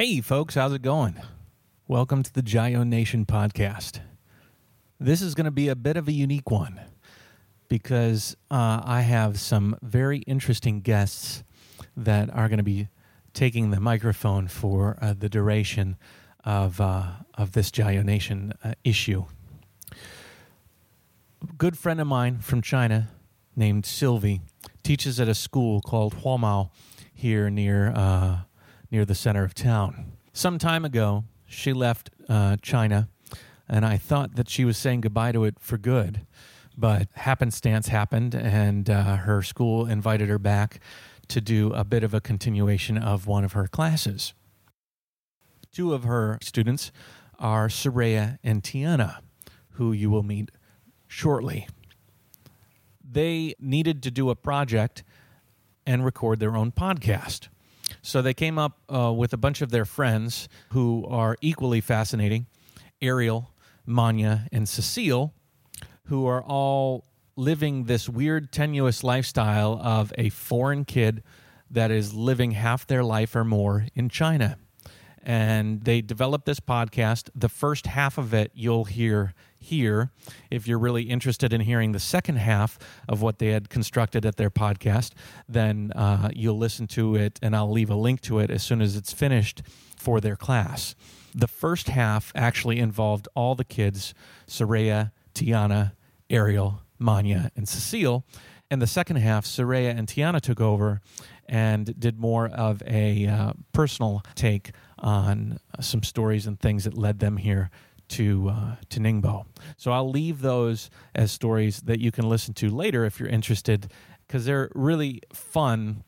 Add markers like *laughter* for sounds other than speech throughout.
Hey, folks, how's it going? Welcome to the Gio Nation podcast. This is going to be a bit of a unique one because uh, I have some very interesting guests that are going to be taking the microphone for uh, the duration of uh, of this Gio Nation uh, issue. A good friend of mine from China named Sylvie teaches at a school called Huomao here near uh, near the center of town. Some time ago, she left uh, China, and I thought that she was saying goodbye to it for good. But happenstance happened, and uh, her school invited her back to do a bit of a continuation of one of her classes. Two of her students are Soraya and Tiana, who you will meet shortly. They needed to do a project and record their own podcast. So they came up uh, with a bunch of their friends who are equally fascinating Ariel, Manya, and Cecile, who are all living this weird, tenuous lifestyle of a foreign kid that is living half their life or more in China. And they developed this podcast. The first half of it you'll hear here. If you're really interested in hearing the second half of what they had constructed at their podcast, then uh, you'll listen to it, and I'll leave a link to it as soon as it's finished for their class. The first half actually involved all the kids Soraya, Tiana, Ariel, Manya, and Cecile. And the second half, Soraya and Tiana took over and did more of a uh, personal take on some stories and things that led them here to uh, to Ningbo. So I'll leave those as stories that you can listen to later if you're interested, because they're really fun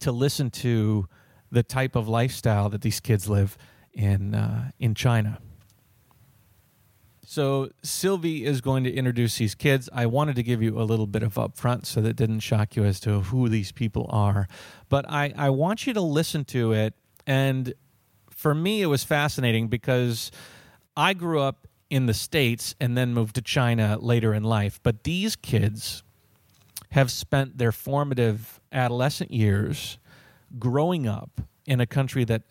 to listen to the type of lifestyle that these kids live in uh, in China. So Sylvie is going to introduce these kids. I wanted to give you a little bit of upfront so that didn't shock you as to who these people are. But I, I want you to listen to it. And for me, it was fascinating because I grew up in the States and then moved to China later in life. But these kids have spent their formative adolescent years growing up in a country that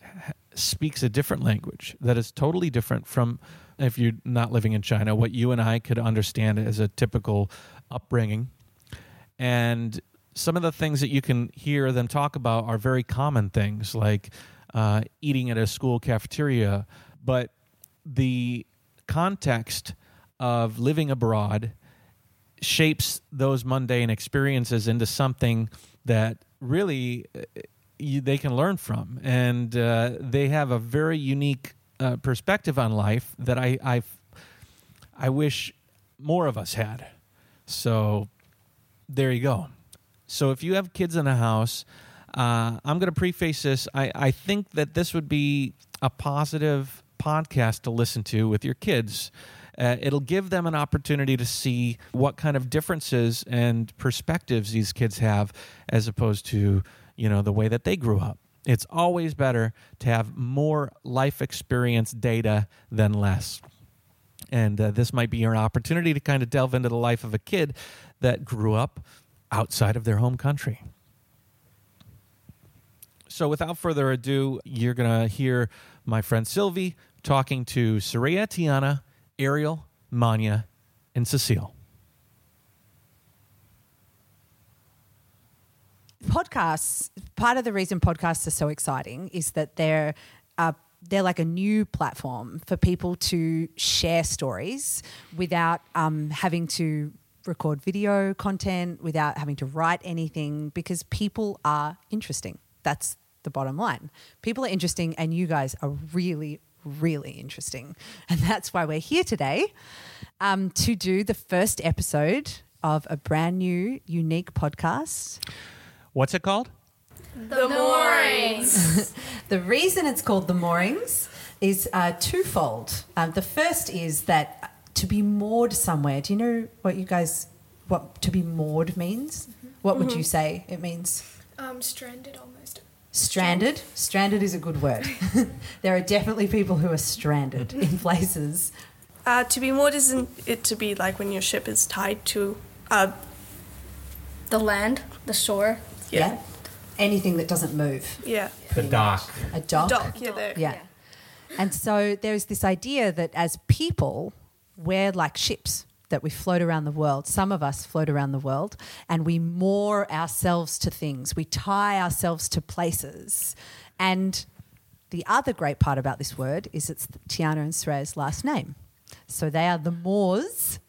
speaks a different language that is totally different from if you're not living in China, what you and I could understand as a typical upbringing. And some of the things that you can hear them talk about are very common things like uh, eating at a school cafeteria. But the context of living abroad shapes those mundane experiences into something that really uh, you, they can learn from. And uh, they have a very unique uh, perspective on life that I I I wish more of us had. So there you go. So if you have kids in the house, uh, I'm going to preface this. I, I think that this would be a positive podcast to listen to with your kids. Uh, it'll give them an opportunity to see what kind of differences and perspectives these kids have as opposed to you know the way that they grew up it's always better to have more life experience data than less. And uh, this might be your opportunity to kind of delve into the life of a kid that grew up outside of their home country. So, without further ado, you're going to hear my friend Sylvie talking to Soraya Tiana, Ariel, Manya, and Cecile. podcasts part of the reason podcasts are so exciting is that they're uh, they're like a new platform for people to share stories without um, having to record video content without having to write anything because people are interesting that's the bottom line people are interesting and you guys are really really interesting and that's why we're here today um, to do the first episode of a brand new unique podcast What's it called? The Moorings. *laughs* the reason it's called the Moorings is uh, twofold. Um, the first is that to be moored somewhere. Do you know what you guys what to be moored means? Mm-hmm. What would mm-hmm. you say it means? Um, stranded almost. Stranded. Stranded is a good word. *laughs* there are definitely people who are stranded in *laughs* places. Uh, to be moored isn't it to be like when your ship is tied to uh, the land, the shore. Yeah. anything that doesn't move. Yeah. The dock. A dock. Dock. Yeah, there. Yeah. And so there's this idea that as people, we're like ships that we float around the world. Some of us float around the world and we moor ourselves to things. We tie ourselves to places. And the other great part about this word is it's Tiana and Soraya's last name. So they are the Moors,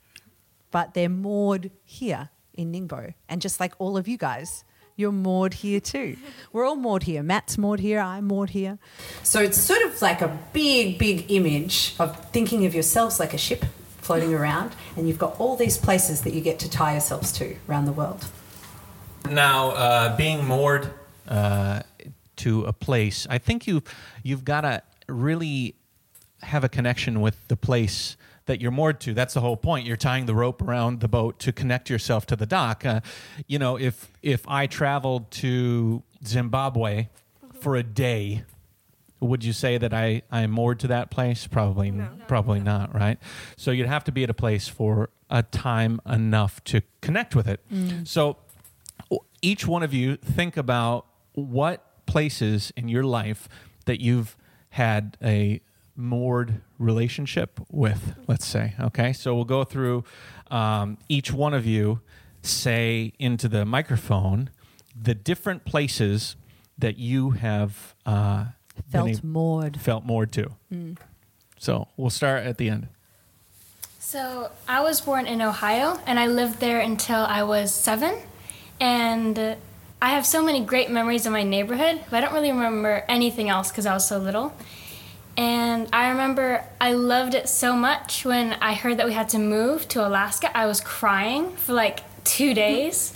but they're moored here in Ningbo. And just like all of you guys, you're moored here too. We're all moored here. Matt's moored here. I'm moored here. So it's sort of like a big, big image of thinking of yourselves like a ship floating around, and you've got all these places that you get to tie yourselves to around the world. Now, uh, being moored uh, to a place, I think you you've got to really have a connection with the place that you're moored to. That's the whole point. You're tying the rope around the boat to connect yourself to the dock. Uh, you know, if if I traveled to Zimbabwe for a day, would you say that I I'm moored to that place? Probably, probably not. Right. So you'd have to be at a place for a time enough to connect with it. So each one of you think about what places in your life that you've had a moored relationship with let's say okay so we'll go through um, each one of you say into the microphone the different places that you have uh, Felt ab- moored. felt moored to so we'll start at the end So I was born in Ohio, and I lived there until I was seven. And uh, I have so many great memories of my neighborhood, but I don't really remember anything else because I was so little. And I remember I loved it so much when I heard that we had to move to Alaska. I was crying for like two days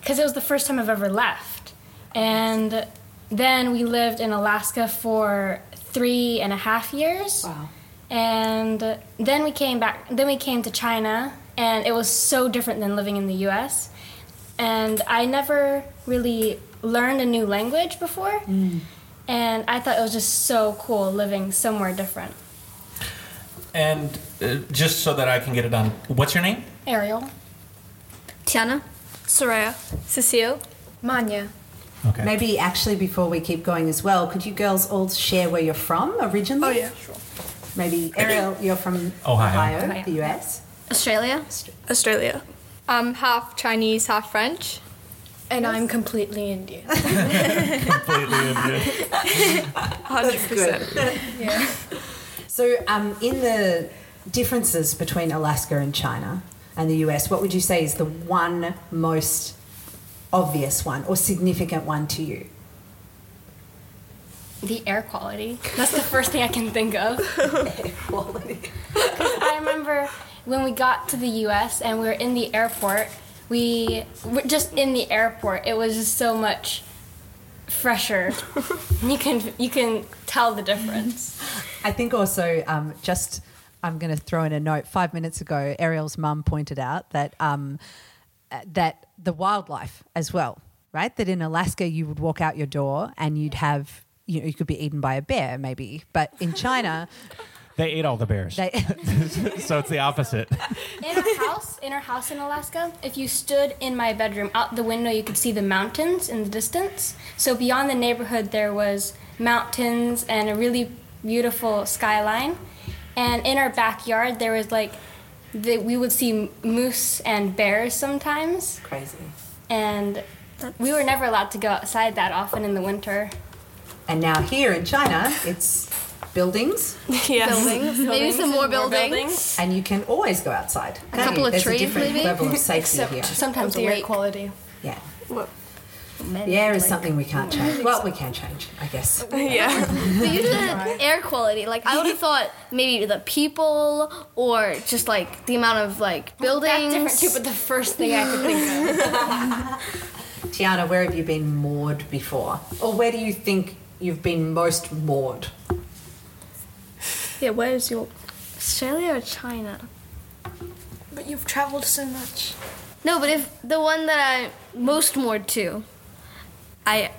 because it was the first time I've ever left. And then we lived in Alaska for three and a half years Wow. and then we came back then we came to china and it was so different than living in the us and i never really learned a new language before and i thought it was just so cool living somewhere different and uh, just so that i can get it on what's your name ariel Tiana? Soraya. Cecile? Manya. Okay Maybe actually, before we keep going as well, could you girls all share where you're from originally? Oh yeah. Sure. Maybe Ariel, you're from Ohio. Ohio. the US. Australia? Australia. I'm half Chinese, half French. and i'm completely indian *laughs* completely Indian. *laughs* Hundred percent. yeah. So, um, in the differences between Alaska and China and the US, what would you say is the one most obvious one or significant one to you? the air quality that's the first thing i can think of *laughs* air Quality. *laughs* I remember when we got to the U.S. and we were in the airport. We were just in the airport. It was just so much fresher. *laughs* you can you can tell the difference. I think also um, just I'm going to throw in a note. Five minutes ago, Ariel's mum pointed out that um, Uh, that the wildlife as well, right? That in Alaska you would walk out your door and you'd have you know you could be eaten by a bear maybe, but in China *laughs* They ate all the bears. they *laughs* so it's the opposite. *laughs* In our house, in our house in Alaska, if you stood in my bedroom out the window, you could see the mountains in the distance. So beyond the neighborhood, there was mountains and a really beautiful skyline. And in our backyard, there was like, the, we would see moose and bears sometimes. crazy. And we were never allowed to go outside that often in the winter. And now here in China, it's buildings, *laughs* Yeah. Buildings. Maybe some more More buildings. and you can always go outside. A couple you? of There's trees, a different maybe? level of safety Except here. sometimes the air quality. Yeah. What? The air is something we can't change. Well, we can change, I guess. *laughs* Yeah. But you said air quality. Like I would have thought maybe the people or just like the amount of like buildings. That's different too, but the first thing I could think of. *laughs* Tiana, where have you been moored before? Or where do you think you've been most moored? Yeah. Where is your? Australia or China? But you've traveled so much. No, but if the one that I'm most moored to, I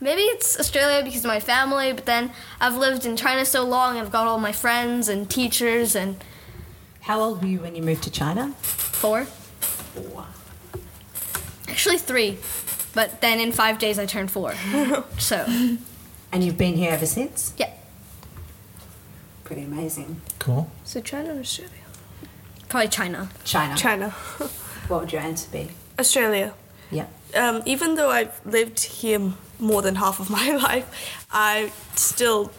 maybe it's Australia because of my family, but then I've lived in China so long, I've got all my friends and teachers and How old were you when you moved to China? four, Four. actually three. But then in five days I turned four. *laughs* so And you've been here ever since? yeah, Pretty amazing. Cool. So China or Australia? probably China. China. China. What would your answer be? Australia. Yeah. Um, even though I've lived here more than half of *laughs* my life, I still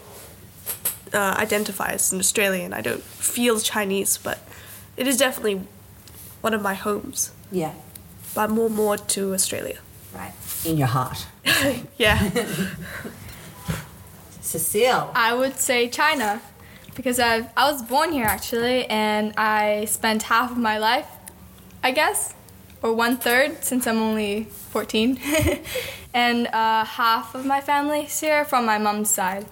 uh, identify as an Australian. I don't feel Chinese, but it is definitely one of my homes. Yeah. But more more to Australia. Right. In your heart. *laughs* Yeah. *laughs* Cecile. I would say China because I, I was born here actually and I spent half of my life, I guess, or one third since I'm only 14, *laughs* and uh, half of my family's here from my mom's side.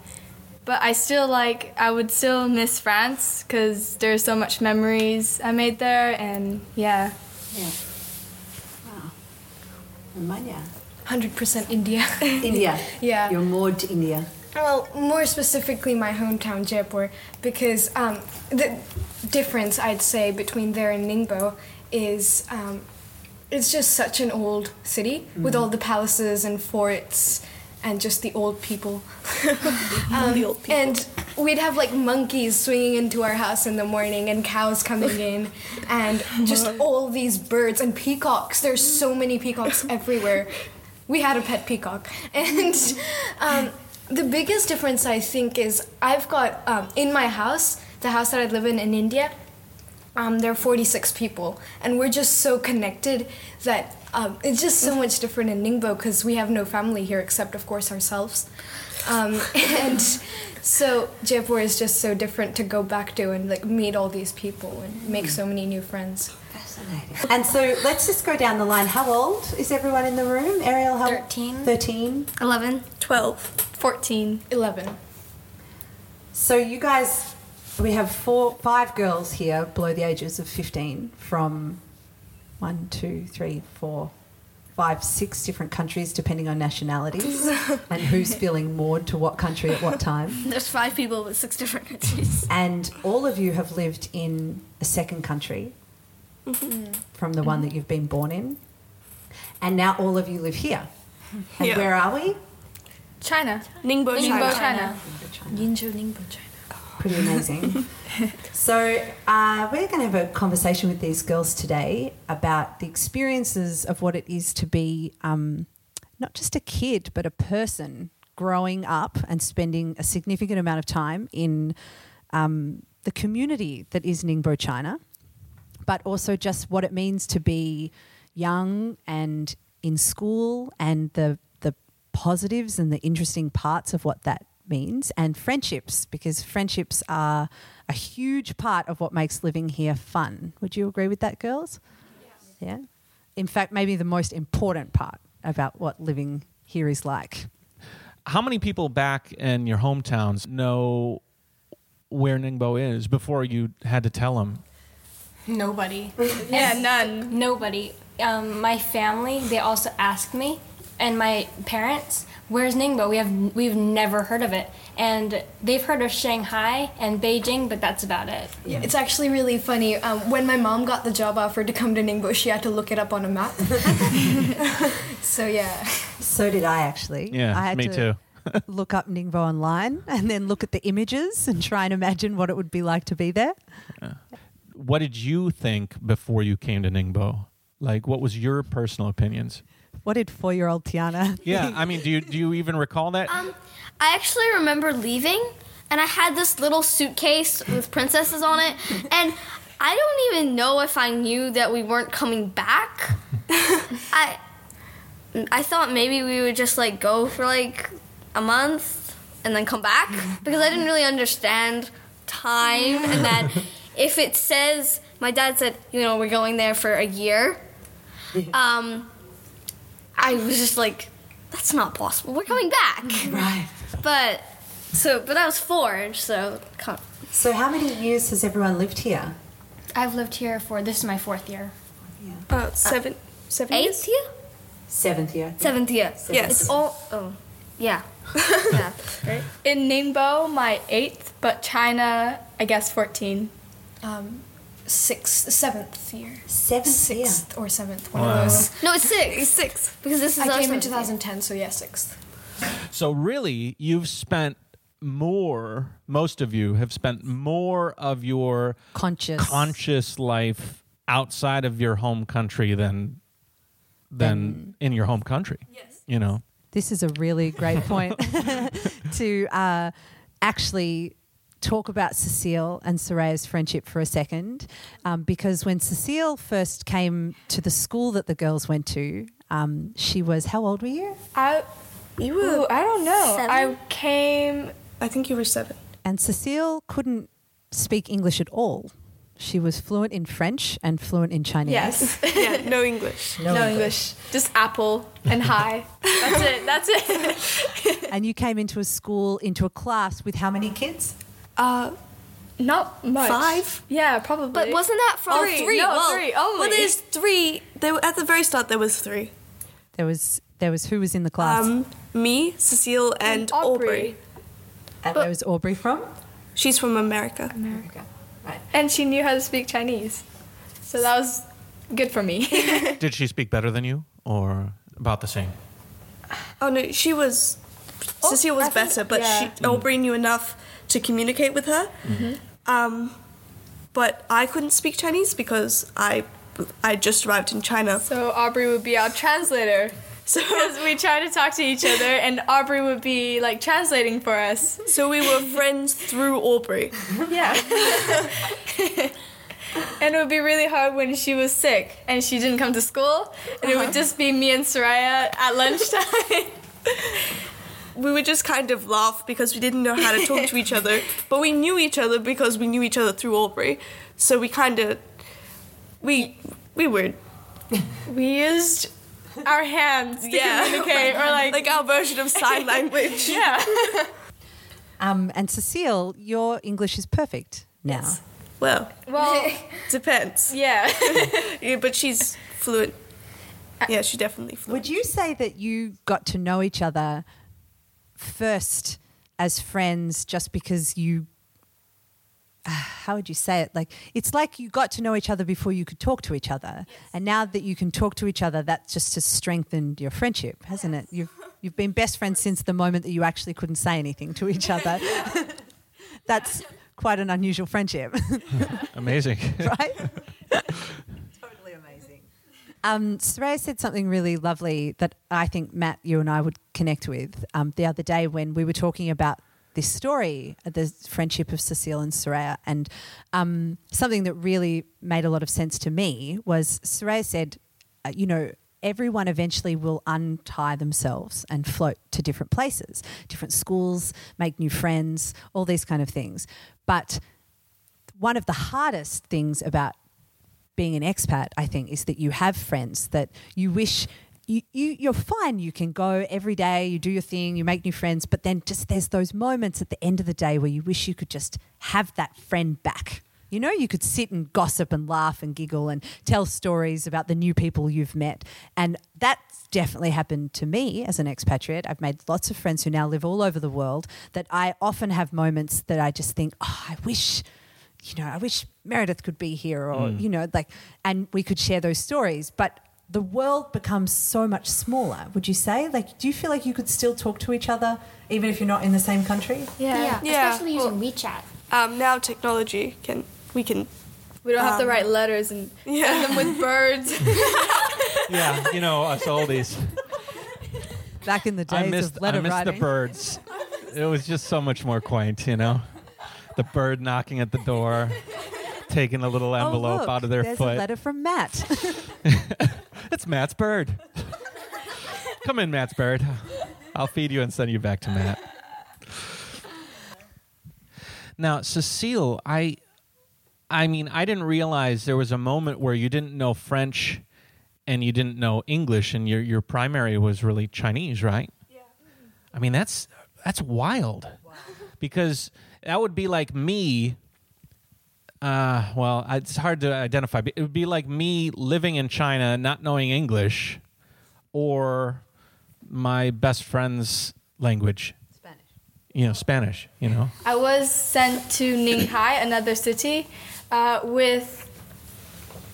But I still like, I would still miss France because there's so much memories I made there and yeah. Yeah. Wow. And Manya. 100% India. *laughs* India. Yeah. You're moored to India. well, more specifically, my hometown, Jaipur, because um, the difference I'd say between there and Ningbo is um, it's just such an old city with all the palaces and forts and just the old people. *laughs* Um, the old people. And we'd have like monkeys swinging into our house in the morning and cows coming in *laughs* and just *laughs* all these birds and peacocks. There's so many peacocks everywhere. We had a pet peacock. And um, the biggest difference I think is I've got um, in my house, the house that I live in in India, um, there are 46 people, and we're just so connected that um, it's just so much different in Ningbo because we have no family here except, of course, ourselves. Um, *laughs* and so Jaipur is just so different to go back to and like meet all these people and make so many new friends. Fascinating. And so let's just go down the line. How old is everyone in the room? Ariel, how 13. 13. 11. 12. 14. 11. So you guys, we have four, five girls here below the ages of 15 from one, two, three, four, five, six different countries, depending on nationalities *laughs* and who's feeling moored to what country at what time. *laughs* There's five people with six different countries. And all of you have lived in a second country mm-hmm. from the one that you've been born in. And now all of you live here. And Yeah. where are we? China. Ningbo, Ningbo, China. China. Yinzhou, Ningbo, China. Pretty amazing. *laughs* so, uh, we're going to have a conversation with these girls today about the experiences of what it is to be um, not just a kid, but a person growing up and spending a significant amount of time in um, the community that is Ningbo, China, but also just what it means to be young and in school and the the positives and the interesting parts of what that means and friendships because friendships are a huge part of what makes living here fun. Would you agree with that girls? Yeah. In fact, maybe the most important part about what living here is like. How many people back in your hometowns know where Ningbo is before you had to tell them? Nobody. *laughs* Yeah, none. Nobody. Um, my family, they also asked me, and my parents, where's Ningbo? We have we've never heard of it, and they've heard of Shanghai and Beijing, but that's about it. Yeah, it's actually really funny. Um, when my mom got the job offer to come to Ningbo, she had to look it up on a map. *laughs* so yeah. So did I actually. Yeah, I had me to too. *laughs* look up Ningbo online and then look at the images and try and imagine what it would be like to be there. What did you think before you came to Ningbo? Like, what was your personal opinions? What did four year old Tiana? Yeah, I mean, do you do you even recall that? Um, I actually remember leaving, and I had this little suitcase with princesses on it, *laughs* and I don't even know if I knew that we weren't coming back. *laughs* I I thought maybe we would just like go for like a month and then come back *laughs* because I didn't really understand time and that if it says my dad said you know we're going there for a year um I was just like that's not possible we're coming back Right. but so but I was four so kind So, how many years has everyone lived here? I've lived here for this is my fourth year. Uh, seven, seven years? eighth year Seventh year. I think. seventh year Yes. it's all oh yeah *laughs* yeah right In Ningbo, my eighth, but China, I guess 14. Um, sixth, seventh year. Seventh year. Sixth or seventh, one Wow. of those. No, it's six. It's sixth. Because this is I our came in seventh year. 2010, so yeah, sixth. So really, you've spent more. Most of you have spent more of your Conscious. conscious life outside of your home country than than in your home country. Yes. You know. This is a really great point *laughs* *laughs* to uh, actually talk about Cecile and Soraya's friendship for a second, um, because when Cecile first came to the school that the girls went to, um, she was how old were you? I, You ooh, were. I don't know. Seven? I came. I think you were seven. And Cecile couldn't speak English at all. She was fluent in French and fluent in Chinese. Yes. *laughs* *laughs* yeah, no English. No, English. Just apple and hi. *laughs* That's it. That's it. And you came into a school, into a class with how many kids? Uh, Not much. Five? Yeah, probably. But wasn't that from Oh, three. three. No, well, three only. Well, there's three. There were, at the very start, there was three. There was there was who was in the class? Um, me, Cecile, and, Aubrey. and where was Aubrey from? She's from America. America. right? And she knew how to speak Chinese. So that was good for me. *laughs* Did she speak better than you, or about the same? Oh no, she was. Cecile was I think- better, but yeah. she Aubrey knew enough to communicate with her. Um, but I couldn't speak Chinese because I I just arrived in China. so Aubrey would be our translator. *laughs* So Because we try to talk to each other, and Aubrey would be like translating for us. so we were friends through Aubrey. Yeah. and it would be really hard when she was sick and she didn't come to school, and it would just be me and Soraya at lunchtime. *laughs* We would just kind of laugh because we didn't know how to talk to each *laughs* other, but we knew each other because we knew each other through Aubrey. So we kind of we we were we used our hands to Yeah. communicate, or like, like our version of sign *laughs* language. yeah. Um, and Cecile, your English is perfect now. Well, Well, *laughs* depends. yeah. Yeah, but she's fluent. Yeah, she definitely fluent. Would you say that you got to know each other first as friends just because you uh, how would you say it? Like it's like you got to know each other before you could talk to each other. And now that you can talk to each other that just has strengthened your friendship hasn't it? You've you've been best friends since the moment that you actually couldn't say anything to each *laughs* other. That's quite an unusual friendship. *laughs* Amazing. *laughs* right? Um, Soraya said something really lovely that I think Matt, you and I would connect with um, the other day when we were talking about this story, the friendship of Cecile and Soraya, and um, something that really made a lot of sense to me was Soraya said, uh, you know. Everyone eventually will untie themselves and float to different places, different schools, make new friends, all these kind of things. But one of the hardest things about being an expat, I think, is that you have friends that you wish you, you you're fine. You can go every day, you do your thing, you make new friends, but then just there's those moments at the end of the day where you wish you could just have that friend back. You know, you could sit and gossip and laugh and giggle and tell stories about the new people you've met. And that's definitely happened to me as an expatriate. I've made lots of friends who now live all over the world that I often have moments that I just think, oh, I wish you know, I wish Meredith could be here or, you know, like, and we could share those stories. But the world becomes so much smaller, would you say? Like, do you feel like you could still talk to each other even if you're not in the same country? Yeah, Yeah. especially using WeChat. Um, now technology can we can We don't have to Um, write letters and yeah. send them with birds. *laughs* yeah, you know us oldies. Back in the I days missed, of letter I missed writing. the birds. It was just so much more quaint, you know. The bird knocking at the door, taking a little Oh, envelope look, out of their there's foot. a letter from Matt. *laughs* It's Matt's bird. Come in, Matt's bird. I'll feed you and send you back to Matt. Now, Cecile, I I mean, I didn't realize there was a moment where you didn't know French and you didn't know English and your your primary was really Chinese, right? Yeah. I mean, that's that's wild. Because that would be like me uh, well, it's hard to identify. but It would be like me living in China, not knowing English, or my best friend's language. Spanish. You know, Spanish. You know. I was sent to Ninghai, another city, uh, with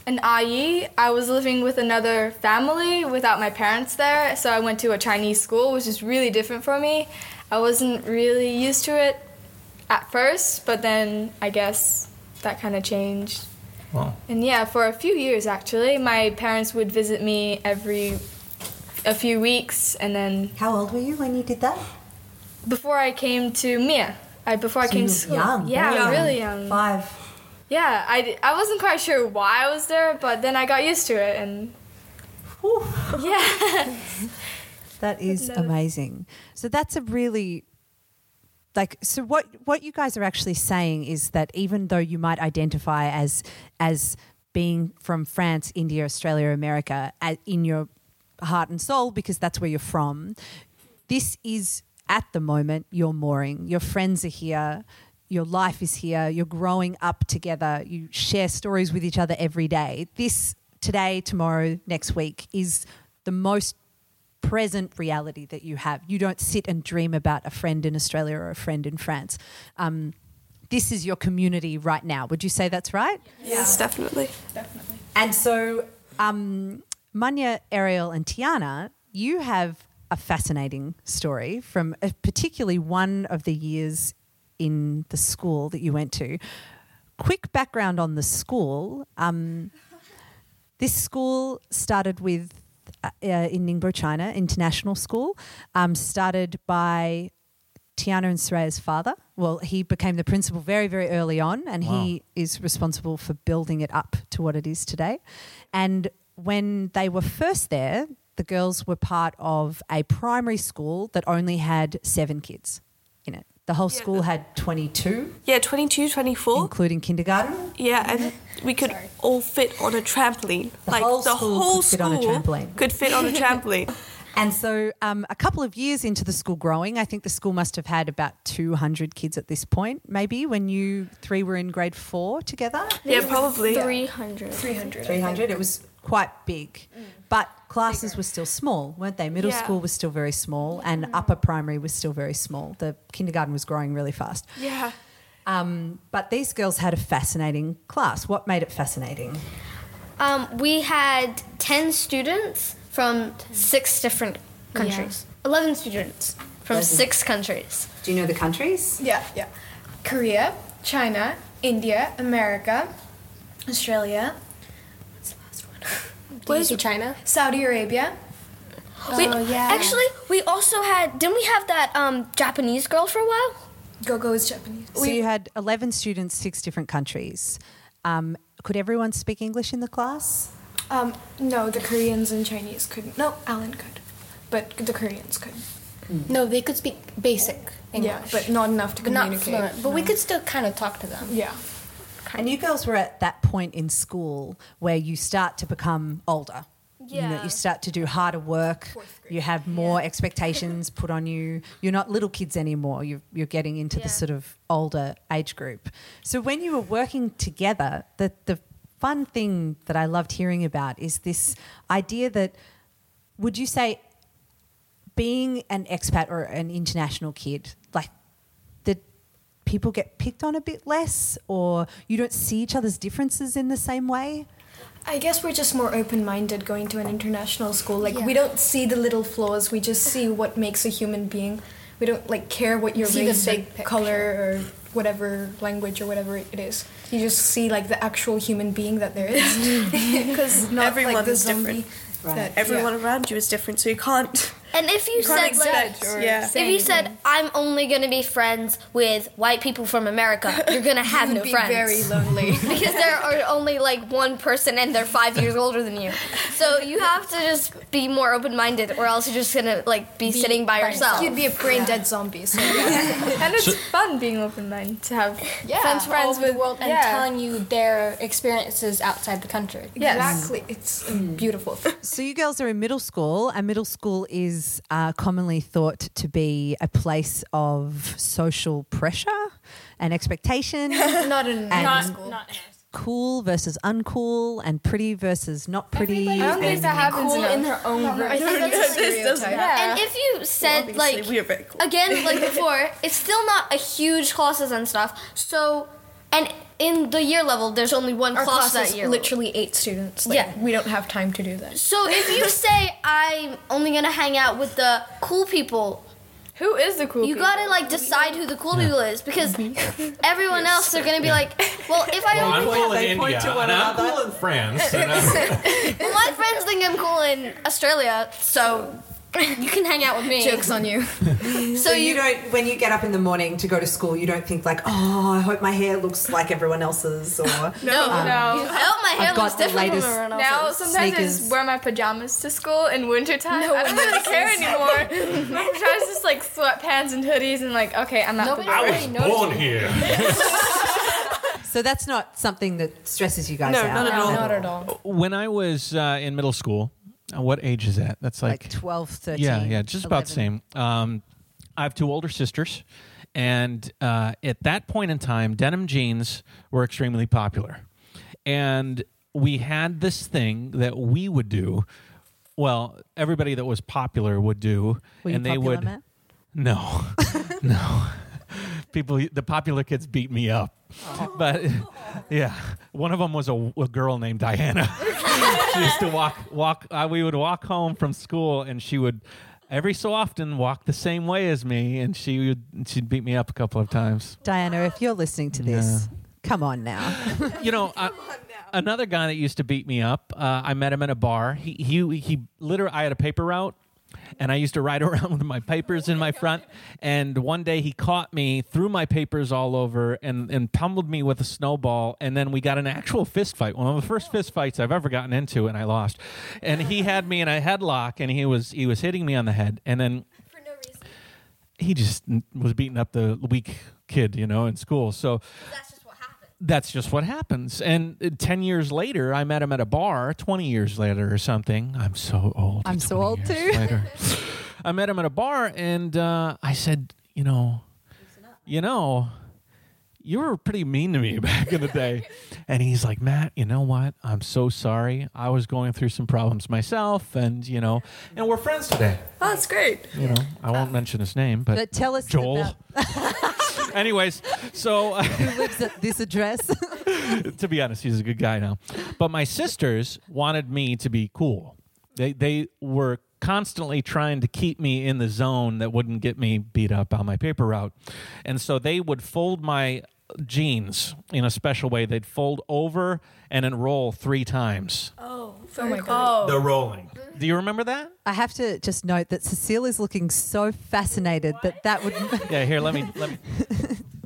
an ayi, I was living with another family without my parents there, so I went to a Chinese school, which is really different for me. I wasn't really used to it at first, but then I guess that kind of changed. Wow. And yeah, for a few years actually, my parents would visit me every a few weeks, and then How old were you when you did that? before I came to Mia, I before I came you to school, young, yeah, very young. really young. Five. Yeah, I, I wasn't quite sure why I was there, but then I got used to it, and Whew. yeah, *laughs* That is amazing. So that's a really like so what what you guys are actually saying is that even though you might identify as as being from France, India, Australia, America a- in your heart and soul because that's where you're from, this is at the moment your mooring. Your friends are here. Your life is here. You're growing up together. You share stories with each other every day. This today, tomorrow, next week is the most present reality that you have. You don't sit and dream about a friend in Australia or a friend in France. Um, this is your community right now. Would you say that's right? Yes, definitely. Definitely. And so, um, Manya, Ariel, and Tiana, you have a fascinating story from uh particularly one of the years in the school that you went to. Quick background on the school. Um, this school started with uh, uh, in Ningbo, China, international school. Um, started by Tiana and Soraya's father. Well, he became the principal very, very early on, and he is responsible for building it up to what it is today. And when they were first there, the girls were part of a primary school that only had seven kids in it. The whole Yeah. school had 22, Yeah, 22, 24. including kindergarten. Yeah, and we could all fit on a trampoline. The like whole the whole could fit school trampoline. could fit on a trampoline. *laughs* And so, um, a couple of years into the school growing, I think the school must have had about 200 kids at this point, maybe when you three were in grade four together. yeah, probably. 300. 300. 300. It was quite big. But classes were still small, weren't they? Middle Yeah. school was still very small, and upper primary was still very small. The kindergarten was growing really fast. Yeah. Um, but these girls had a fascinating class. What made it fascinating? Um, we had 10 students from six different countries. 11 students from Eleven. six countries. Do you know the countries? Yeah, yeah. Korea, China, India, America, Australia, What is the last one? *laughs* what is China? Saudi Arabia. *gasps* we, Oh, yeah. Actually, we also had, didn't we have that um, Japanese girl for a while? Go-Go is Japanese. So you had 11 students, six different countries. Um, could everyone speak English in the class? Um, no, the Koreans and Chinese couldn't. No, Alan could, but the Koreans could. No, they could speak basic English. Yeah, but not enough to But not communicate. fluent. But we could still kind of talk to them. Yeah. And you girls were at that point in school where you start to become older. You, know, Yeah. you start to do harder work. You have more expectations *laughs* put on you. You're not little kids anymore. You're, you're getting into the sort of older age group. So when you were working together, the, the fun thing that I loved hearing about is this idea that would you say being an expat or an international kid, like that people get picked on a bit less or you don't see each other's differences in the same way? I guess we're just more open-minded going to an international school. Like we don't see the little flaws. We just see what makes a human being. We don't like care what your See the race, or big picture. color, or whatever language or whatever it is. You just see like the actual human being that there is. *laughs* Because *laughs* not Everyone like the is zombie. different. that- Everyone yeah. around you is different, so you can't. And if you, You said like, yeah. if you said I'm only gonna be friends with white people from America, you're gonna *laughs* have You'd no be friends. very lonely. *laughs* because there are only like one person and they're five years older than you. So you have to just be more open minded, or else you're just gonna like be, sitting by by yourself. You'd be a brain dead zombie. So *laughs* yeah. and it's fun being open minded to have Yeah. friends, friends with the world and yeah. telling you their experiences outside the country. Yes. Exactly. It's Mm. beautiful. So you girls are in middle school, and middle school is uh, commonly thought to be a place of social pressure and expectation, *laughs* Not in And- Not, school. not cool versus uncool, and pretty versus not pretty. I don't think and- that happens Cool enough. in their own group. I think that's a stereotype. Yeah. And if you said Obviously, like we are very cool. again like before, it's still not a huge classes and stuff. So and in the year level, there's only one Our class, class that is year. literally eight students. Like, Yeah. we don't have time to do that. So if you *laughs* say I'm only gonna hang out with the cool people, Who is the cool you people? gotta like decide who the cool people is because mm-hmm. everyone else they're gonna be like, well, if I I'm only cool in They point to one and I'm cool in France. and *laughs* I'm- well, my friends think I'm cool in Australia, so *laughs* you can hang out with me. Jokes on you. *laughs* So, So you don't, when you get up in the morning to go to school, you don't think like, oh, I hope my hair looks like everyone else's, or *laughs* No, no. I hope my hair I've looks the different latest- from everyone Now else's. sometimes I just wear my pajamas to school in wintertime. No I don't one really care anymore. Sometimes just like sweatpants and hoodies and like okay, I'm not Nobody the really noticed. here. So that's not something that stresses you guys No, out. not at all. Not at all. When I was uh, in middle school, uh, what age is that? That's Like, like, 12, 13. yeah, yeah, just about the same. Um, I have two older sisters, and uh, at that point in time, denim jeans were extremely popular, and we had this thing that we would do. Well, everybody that was popular would do, Were you and they would. No, *laughs* no. *laughs* People, the popular kids beat me up. But yeah, one of them was a, a girl named Diana. *laughs* she used to walk, walk. Uh, we would walk home from school, and she would every so often walk the same way as me, and she would she'd beat me up a couple of times. Diana, if you're listening to this, come on now. *laughs* You know, I, another guy that used to beat me up. Uh, I met him at a bar. He he he literally. I had a paper route. And I used to ride *laughs* around with my papers in my front. And one day he caught me, threw my papers all over, and, and pummeled me with a snowball. And then we got an actual fist fight, one of the first fist fights I've ever gotten into, and I lost. And he had me in a headlock, and he was he was hitting me on the head. And then For no reason. he just was beating up the weak kid, you know, in school. So That's just what happened. that's just what happens. And uh, 10 years later, I met him at a bar, 20 years later or something. I'm so old. I'm so old too. Later. *laughs* I met him at a bar and uh, I said, you know, you know, you were pretty mean to me *laughs* back in the day. and he's like, Matt, you know what? I'm so sorry. I was going through some problems myself. And, you know, and we're friends today. Oh, that's great. You know, I won't mention his name, but, But tell us Joel. about *laughs* *laughs* Anyways, so. who lives at this address. *laughs* to be honest, he's a good guy now. But my sisters wanted me to be cool. They they were constantly trying to keep me in the zone that wouldn't get me beat up on my paper route. And so they would fold my jeans in a special way. They'd fold over and then roll three times. Oh, Oh very my cool. god. They're rolling. Do you remember that? I have to just note that Cecile is looking so fascinated that that would. *laughs* Yeah, here, let me let me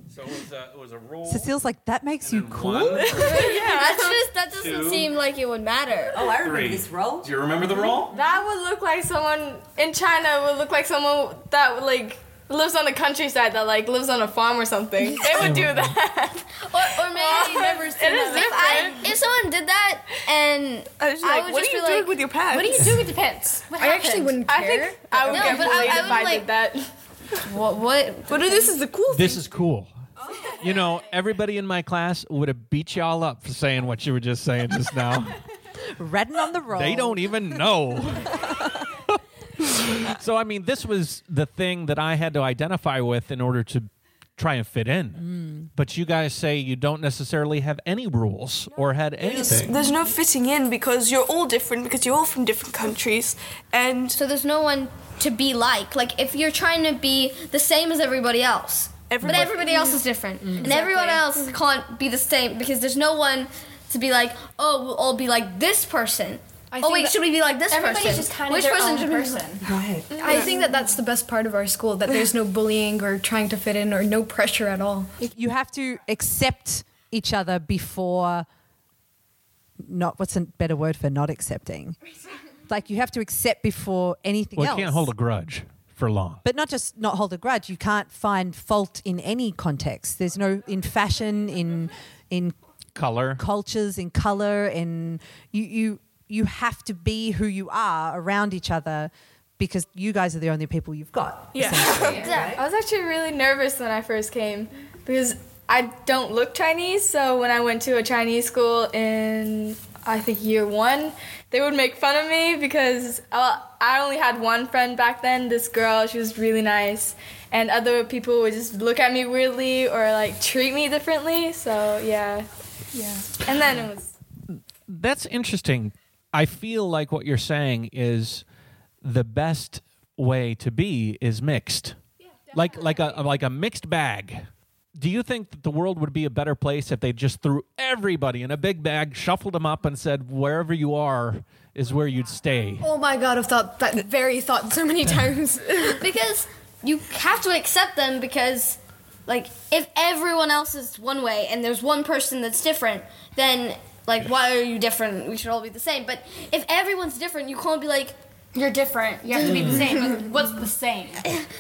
So it was a, it was a roll. Cecile's like, that makes you cool. *laughs* *laughs* yeah, That's just that doesn't Two. seem like it would matter. Oh, I remember three. this roll. Do you remember the roll? That would look like someone in China would look like someone that would like lives on the countryside that like lives on a farm or something. They would do *laughs* that. Or, or maybe *laughs* never seen it is that. if, I, if someone did that and I was I like, would what just are you be doing like, with your pants? What do you do with your pants? What I actually wouldn't I care. think I would No, get but I- bullied I if would, I like- did that. *laughs* what what But this is the cool thing. This is cool. Oh. You know, everybody in my class would have beat y'all up for saying what you were just saying just now. Ratting on the roll. They don't even know. So, I mean, this was the thing that I had to identify with in order to try and fit in. Mm. But you guys say you don't necessarily have any rules or had anything. There's no fitting in because you're all different because you're all from different countries and so there's no one to be like. Like if you're trying to be the same as everybody else. Everybody- but everybody else is different. Mm. And everyone else can't be the same because there's no one to be like, oh, we'll all be like this person. I oh think wait, should we be like this Everybody's person? just kind of Which their person own should we be person. Right. Mm-hmm. I think that that's the best part of our school that there's no *laughs* bullying or trying to fit in or no pressure at all. You have to accept each other before. Not what's a better word for not accepting? *laughs* Like you have to accept before anything Well, else. you can't hold a grudge for long. but not just not hold a grudge. You can't find fault in any context. There's no in fashion, in in Color. cultures, in color, in you you you have to be who you are around each other because you guys are the only people you've got. Yeah. Yeah, *laughs* I was actually really nervous when I first came because I don't look Chinese. So when I went to a Chinese school in I think year one, they would make fun of me because uh, I only had one friend back then. This girl, she was really nice, and other people would just look at me weirdly or like treat me differently. So yeah, yeah. And then it was That's interesting. I feel like what you're saying is the best way to be is mixed. like like a like a mixed bag. Do you think that the world would be a better place if they just threw everybody in a big bag, shuffled them up, and said wherever you are is where you'd stay? Oh my god, I've thought that very thought so many *laughs* times. *laughs* because you have to accept them because like if everyone else is one way and there's one person that's different then like why are you different we should all be the same but if everyone's different you can't be like You're different. You have to be the same. But *laughs* what's the same?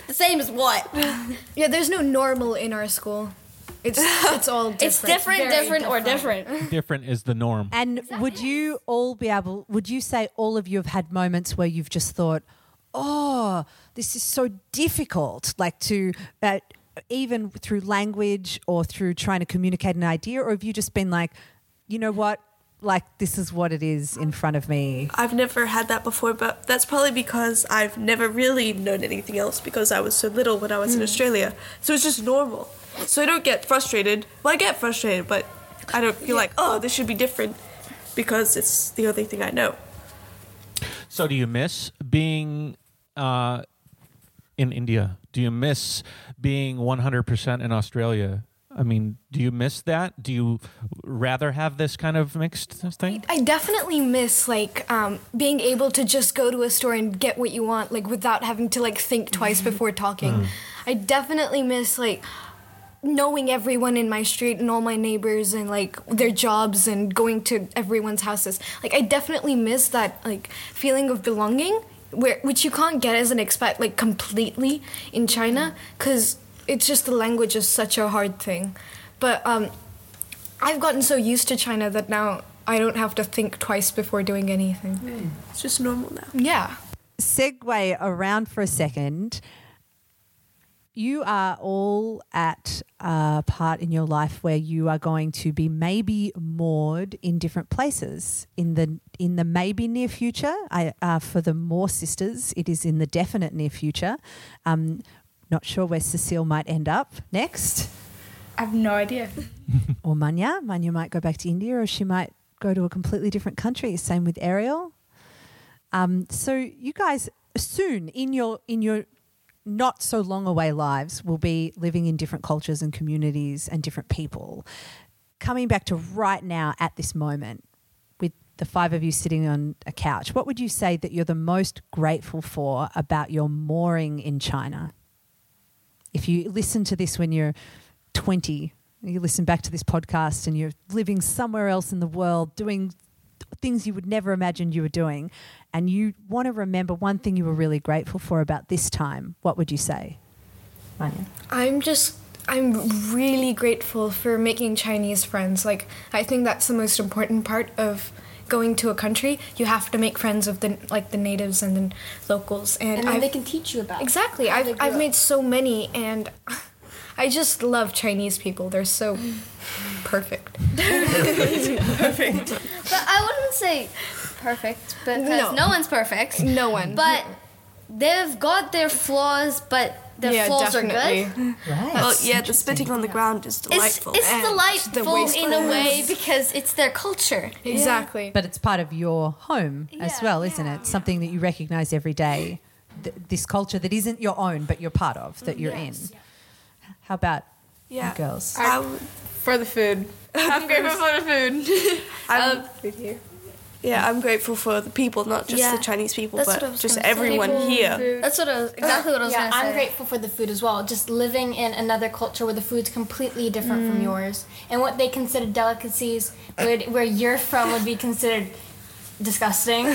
the same is what yeah, there's no normal in our school. It's it's all different. it's different Very different, or different. different Different is the norm. And would you all be able, would you say all of you have had moments where you've just thought, oh, this is so difficult, like to, uh, even through language or through trying to communicate an idea? Or have you just been like, you know what? Like, this is what it is in front of me. I've never had that before, but that's probably because I've never really known anything else because I was so little when I was in Australia. So it's just normal. So I don't get frustrated. Well, I get frustrated, but I don't feel like, oh, this should be different because it's the only thing I know. So, do you miss being uh, in India? Do you miss being 100% in Australia? I mean, do you miss that? Do you rather have this kind of mixed thing? I definitely miss like um, being able to just go to a store and get what you want, like without having to like think twice before talking. I definitely miss like knowing everyone in my street and all my neighbors and like their jobs and going to everyone's houses. Like I definitely miss that like feeling of belonging, where which you can't get as an expat like completely in China, because it's just the language is such a hard thing. But um, I've gotten so used to China that now I don't have to think twice before doing anything. It's just normal now. Yeah. segue around for a second. You are all at a part in your life where you are going to be maybe moored in different places in the in the maybe near future. I, uh, for the Moore sisters, it is in the definite near future. Um, not sure where Cecile might end up next, I have no idea. *laughs* or Manya. Manya might go back to India, or she might go to a completely different country. Same with Ariel. Um, so you guys soon in your in your not so long away lives will be living in different cultures and communities and different people. Coming back to right now at this moment, with the five of you sitting on a couch, what would you say that you're the most grateful for about your mooring in China? If you listen to this when you're 20, you listen back to this podcast and you're living somewhere else in the world doing things you would never imagine you were doing, and you want to remember one thing you were really grateful for about this time, what would you say? I'm just I'm really grateful for making Chinese friends. Like I think that's the most important part of going to a country. You have to make friends of the like the natives and the locals and, And they can teach you about. Exactly. how I've they grew I've made so many and *laughs* I just love Chinese people. They're so perfect. *laughs* perfect. but i wouldn't say perfect because No. no, one's perfect No one. but they've got their flaws but their yeah, flaws are definitely. good *laughs* Well, yeah, the spitting on the ground is delightful. it's And delightful waste in a way *laughs* because it's their culture Exactly. But it's part of your home as well, isn't it? Something that you recognize every day. Th- this culture that isn't your own, but you're part of, that you're in. How about yeah. you girls? I For the food. *laughs* I'm grateful for the food. I um, I'm- love food here. Yeah, I'm grateful for the people, not just Yeah. the Chinese people, That's but just gonna say. everyone People, here. food. that's what I was exactly what I was yeah, gonna say I'm grateful for the food as well. Just living in another culture where the food's completely different from yours, and what they consider delicacies, would, where you're from, would be considered disgusting.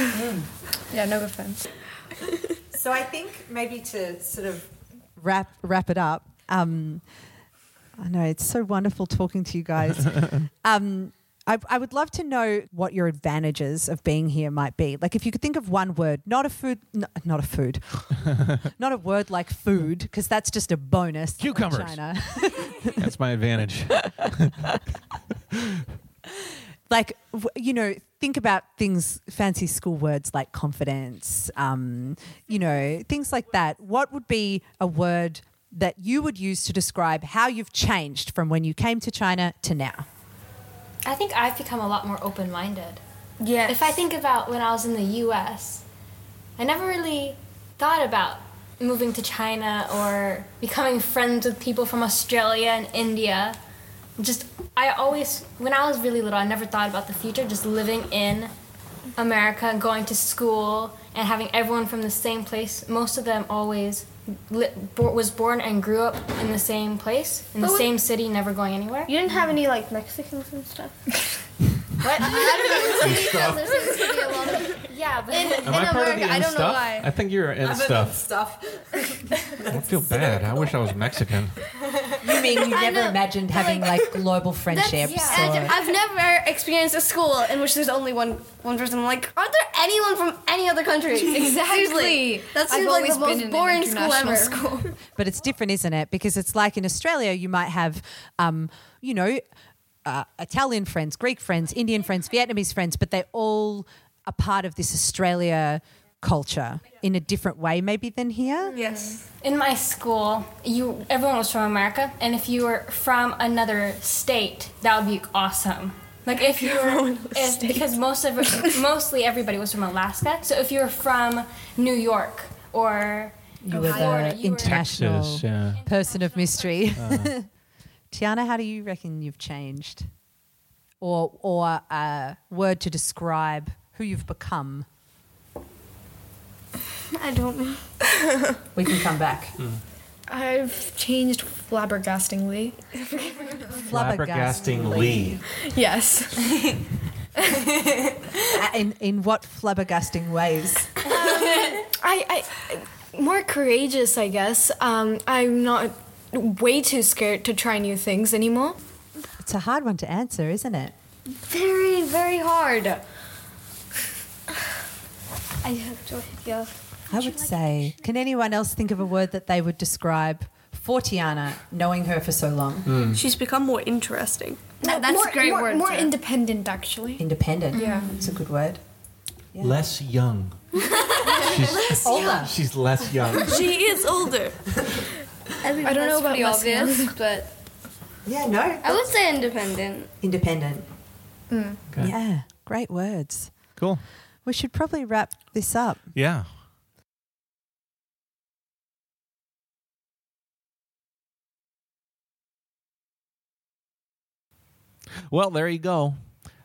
Yeah, no offense. *laughs* So I think maybe to sort of wrap wrap it up. Um, I know it's so wonderful talking to you guys. *laughs* um, I, I would love to know what your advantages of being here might be. Like, if you could think of one word, not a food, no, not a food, *laughs* not a word like food, because that's just a bonus. Cucumbers. China. *laughs* That's my advantage. *laughs* like you know think about things fancy school words like confidence um, you know things like that what would be a word that you would use to describe how you've changed from when you came to China to now? I think I've become a lot more open minded. Yeah. If I think about when I was in the US, I never really thought about moving to China or becoming friends with people from Australia and India. Just, I always, when I was really little, I never thought about the future, just living in America, going to school, and having everyone from the same place. Most of them always li- bo- was born and grew up in the same place, in the But we- same city, never going anywhere. You didn't have any like Mexicans and stuff. *laughs* What? *laughs* yeah, but Am In I part of America, the I don't know stuff? why. I think you're in stuff. Stuff. I feel bad. I wish I was Mexican. You mean you never know. imagined having like global friendships? yeah. or- I've never experienced a school in which there's only one one person. I'm like, aren't there anyone from any other country? *laughs* Exactly. Seriously. That I've seems like always the been most in boring school ever. school. But it's different, isn't it? Because it's like in Australia, you might have, um, you know, uh, Italian friends, Greek friends, Indian friends, Vietnamese friends, but they all are part of this Australia culture in a different way, maybe than here. Yes. in my school, you everyone was from America, and if you were from another state, that would be awesome. Like if you were, if, because most of *laughs* mostly everybody was from Alaska. So if you were from New York or You were Florida, the you were- international Texas, yeah. person of mystery. *laughs* Tiana, how do you reckon you've changed? Or, or a word to describe who you've become? I don't know. We can come back. I've changed flabbergastingly. Flabbergastingly. Yes. *laughs* In, in what flabbergasting ways? I, I more courageous, I guess. Um, I'm not way too scared to try new things anymore. It's a hard one to answer, isn't it? Very, very hard. I have to, yeah. I would say, can anyone else think of a word that they would describe for Tiana, knowing her for so long? Hmm. She's become more interesting. That- that's more, a great more, word. More to- independent, actually. Independent. Yeah. Hmm. It's a good word. Yeah. Less young. *laughs* she's, Older. she's less young. She is older. *laughs* I, think I don't know that's about pretty obvious, but Yeah, no. I would say independent. Independent. Okay. Yeah, great words. Cool. We should probably wrap this up. Yeah. Well, there you go.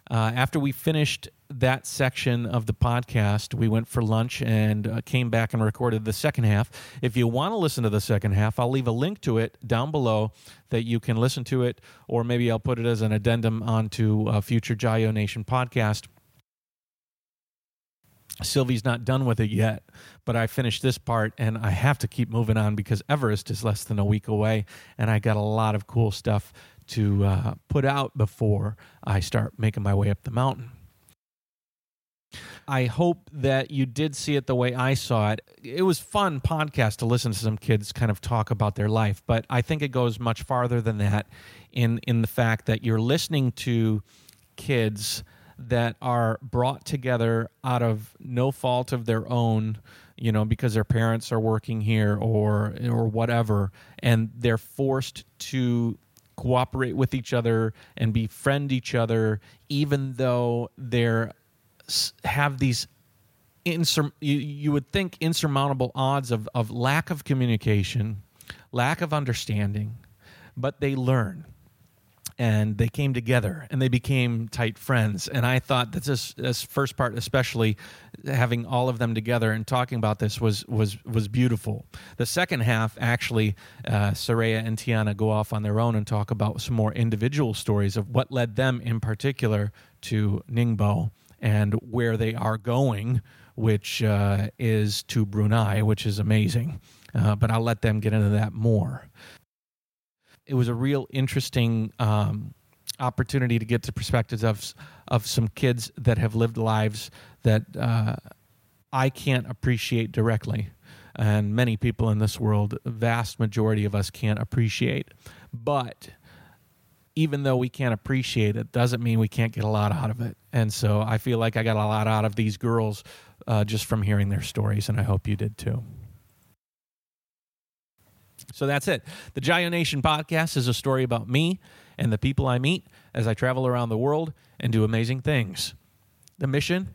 Uh, after we finished that section of the podcast, we went for lunch and uh, came back and recorded the second half. If you want to listen to the second half, I'll leave a link to it down below that you can listen to it, or maybe I'll put it as an addendum onto a future Jayoe Nation podcast. Sylvie's not done with it yet, but I finished this part and I have to keep moving on because Everest is less than a week away and I got a lot of cool stuff to uh, put out before I start making my way up the mountain. I hope that you did see it the way I saw it. It was fun podcast to listen to some kids kind of talk about their life, but I think it goes much farther than that in in the fact that you're listening to kids that are brought together out of no fault of their own you know because their parents are working here or or whatever and they're forced to cooperate with each other and befriend each other even though they're have these insur- you, you would think insurmountable odds of, of lack of communication lack of understanding but they learn and they came together and they became tight friends. And I thought that this, this first part, especially having all of them together and talking about this, was was was beautiful. The second half, actually, uh, Soraya and Tiana go off on their own and talk about some more individual stories of what led them, in particular, to Ningbo and where they are going, which uh, is to Brunei, which is amazing. Uh, but I'll let them get into that more it was a real interesting um, opportunity to get the perspectives of of some kids that have lived lives that uh, I can't appreciate directly, and many people in this world, vast majority of us can't appreciate. But even though we can't appreciate it, doesn't mean we can't get a lot out of it. And so I feel like I got a lot out of these girls uh, just from hearing their stories, and I hope you did too. So that's it. The Jayoe Nation podcast is a story about me and the people I meet as I travel around the world and do amazing things. The mission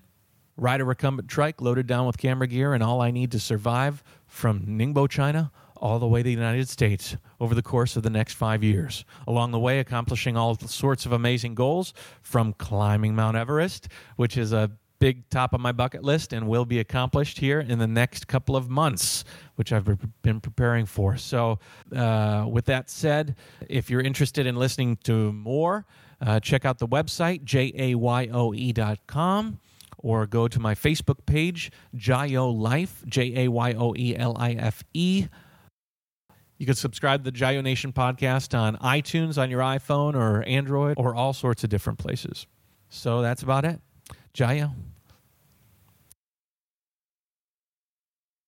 ride a recumbent trike loaded down with camera gear and all I need to survive from Ningbo, China, all the way to the United States over the course of the next five years. Along the way, accomplishing all sorts of amazing goals from climbing Mount Everest, which is a big top of my bucket list and will be accomplished here in the next couple of months, which I've been preparing for. So, uh, with that said, if you're interested in listening to more, uh, check out the website, jayoe.com, or go to my Facebook page, Jayoe Life, J A Y O E L I F E. You can subscribe to the Jayoe Nation podcast on iTunes on your iPhone or Android or all sorts of different places. So that's about it. Jayoe,